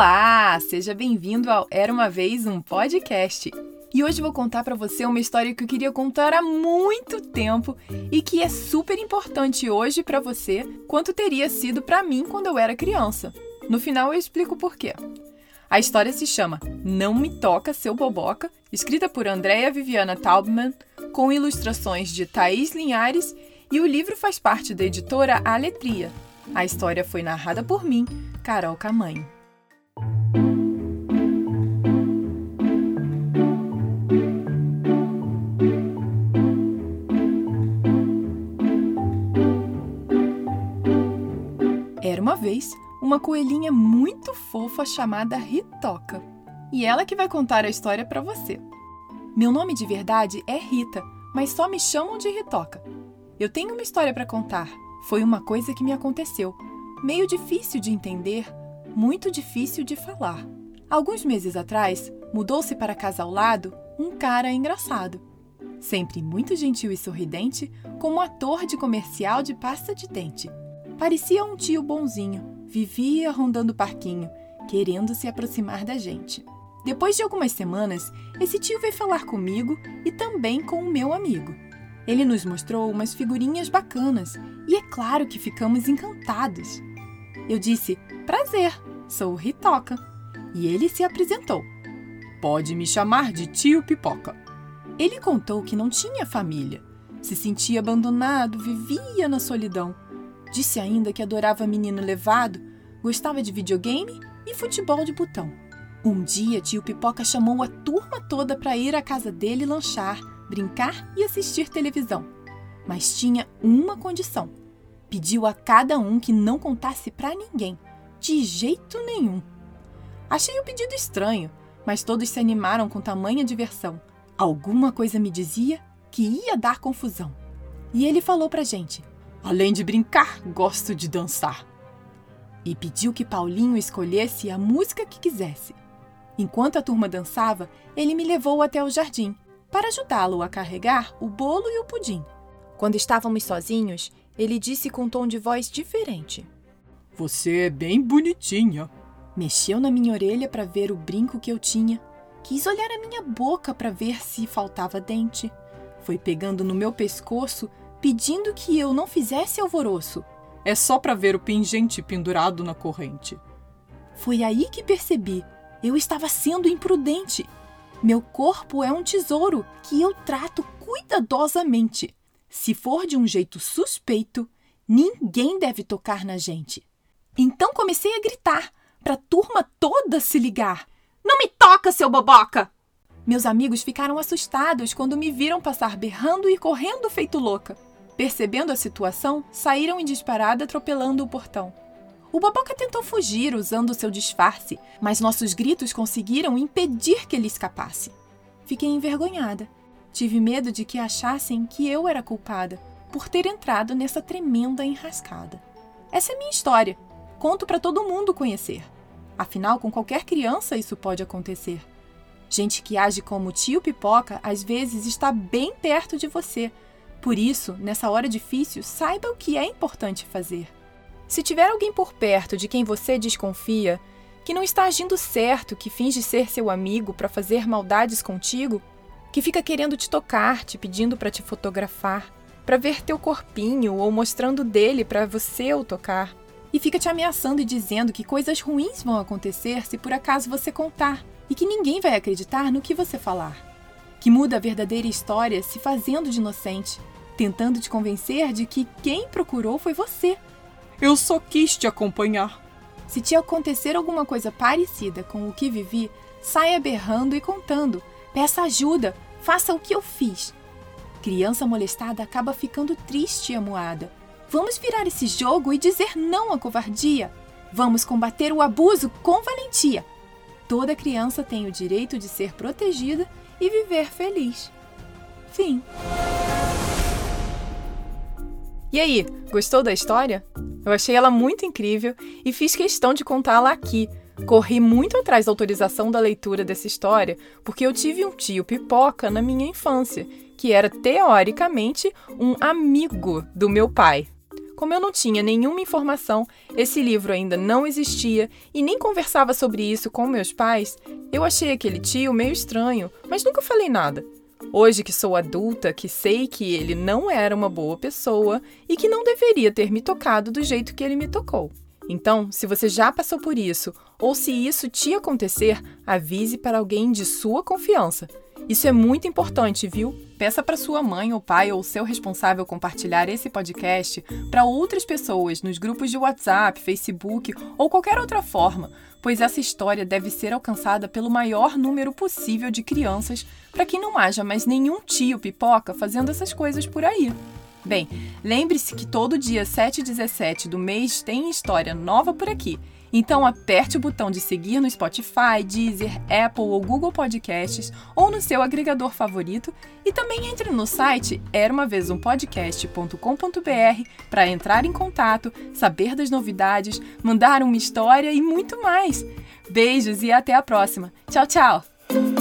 Olá, seja bem-vindo ao Era uma vez um podcast. E hoje vou contar para você uma história que eu queria contar há muito tempo e que é super importante hoje para você, quanto teria sido para mim quando eu era criança. No final eu explico por quê. A história se chama Não Me Toca Seu Boboca, escrita por Andrea Viviana Taubman, com ilustrações de Thaís Linhares, e o livro faz parte da editora Aletria. A história foi narrada por mim, Carol Camanho. Vez uma coelhinha muito fofa chamada Ritoca. E ela que vai contar a história para você. Meu nome de verdade é Rita, mas só me chamam de Ritoca. Eu tenho uma história para contar. Foi uma coisa que me aconteceu, meio difícil de entender, muito difícil de falar. Alguns meses atrás, mudou-se para casa ao lado um cara engraçado. Sempre muito gentil e sorridente, como ator de comercial de pasta de dente. Parecia um tio bonzinho, vivia rondando o parquinho, querendo se aproximar da gente. Depois de algumas semanas, esse tio veio falar comigo e também com o meu amigo. Ele nos mostrou umas figurinhas bacanas e é claro que ficamos encantados. Eu disse: Prazer, sou o Ritoca. E ele se apresentou. Pode me chamar de tio Pipoca. Ele contou que não tinha família, se sentia abandonado, vivia na solidão. Disse ainda que adorava menino levado, gostava de videogame e futebol de botão. Um dia, tio Pipoca chamou a turma toda para ir à casa dele lanchar, brincar e assistir televisão. Mas tinha uma condição: pediu a cada um que não contasse para ninguém, de jeito nenhum. Achei o pedido estranho, mas todos se animaram com tamanha diversão. Alguma coisa me dizia que ia dar confusão. E ele falou pra gente: Além de brincar, gosto de dançar. E pediu que Paulinho escolhesse a música que quisesse. Enquanto a turma dançava, ele me levou até o jardim para ajudá-lo a carregar o bolo e o pudim. Quando estávamos sozinhos, ele disse com um tom de voz diferente: Você é bem bonitinha. Mexeu na minha orelha para ver o brinco que eu tinha. Quis olhar a minha boca para ver se faltava dente. Foi pegando no meu pescoço, pedindo que eu não fizesse alvoroço. É só para ver o pingente pendurado na corrente. Foi aí que percebi eu estava sendo imprudente. Meu corpo é um tesouro que eu trato cuidadosamente. Se for de um jeito suspeito, ninguém deve tocar na gente. Então comecei a gritar, para a turma toda se ligar. Não me toca, seu boboca! Meus amigos ficaram assustados quando me viram passar berrando e correndo feito louca. Percebendo a situação, saíram em disparada atropelando o portão. O Boboca tentou fugir usando seu disfarce, mas nossos gritos conseguiram impedir que ele escapasse. Fiquei envergonhada. Tive medo de que achassem que eu era culpada por ter entrado nessa tremenda enrascada. Essa é minha história. Conto para todo mundo conhecer. Afinal, com qualquer criança isso pode acontecer. Gente que age como tio pipoca às vezes está bem perto de você. Por isso, nessa hora difícil, saiba o que é importante fazer. Se tiver alguém por perto de quem você desconfia, que não está agindo certo, que finge ser seu amigo para fazer maldades contigo, que fica querendo te tocar, te pedindo para te fotografar, para ver teu corpinho ou mostrando dele para você o tocar, e fica te ameaçando e dizendo que coisas ruins vão acontecer se por acaso você contar e que ninguém vai acreditar no que você falar. Que muda a verdadeira história se fazendo de inocente, tentando te convencer de que quem procurou foi você eu só quis te acompanhar. Se te acontecer alguma coisa parecida com o que vivi, saia berrando e contando. Peça ajuda, faça o que eu fiz. Criança molestada acaba ficando triste e amuada. Vamos virar esse jogo e dizer não à covardia. Vamos combater o abuso com valentia. Toda criança tem o direito de ser protegida e viver feliz. Fim. E aí, gostou da história? Eu achei ela muito incrível e fiz questão de contá-la aqui. Corri muito atrás da autorização da leitura dessa história, porque eu tive um tio pipoca na minha infância, que era teoricamente um amigo do meu pai. Como eu não tinha nenhuma informação, esse livro ainda não existia e nem conversava sobre isso com meus pais, eu achei aquele tio meio estranho, mas nunca falei nada. Hoje que sou adulta, que sei que ele não era uma boa pessoa e que não deveria ter me tocado do jeito que ele me tocou. Então, se você já passou por isso ou se isso te acontecer, avise para alguém de sua confiança. Isso é muito importante, viu? Peça para sua mãe ou pai ou seu responsável compartilhar esse podcast para outras pessoas nos grupos de WhatsApp, Facebook ou qualquer outra forma, pois essa história deve ser alcançada pelo maior número possível de crianças para que não haja mais nenhum tio pipoca fazendo essas coisas por aí. Bem, lembre-se que todo dia 7 e 17 do mês tem história nova por aqui. Então aperte o botão de seguir no Spotify, Deezer, Apple ou Google Podcasts ou no seu agregador favorito e também entre no site era uma vez um podcast.com.br para entrar em contato, saber das novidades, mandar uma história e muito mais. Beijos e até a próxima. Tchau, tchau.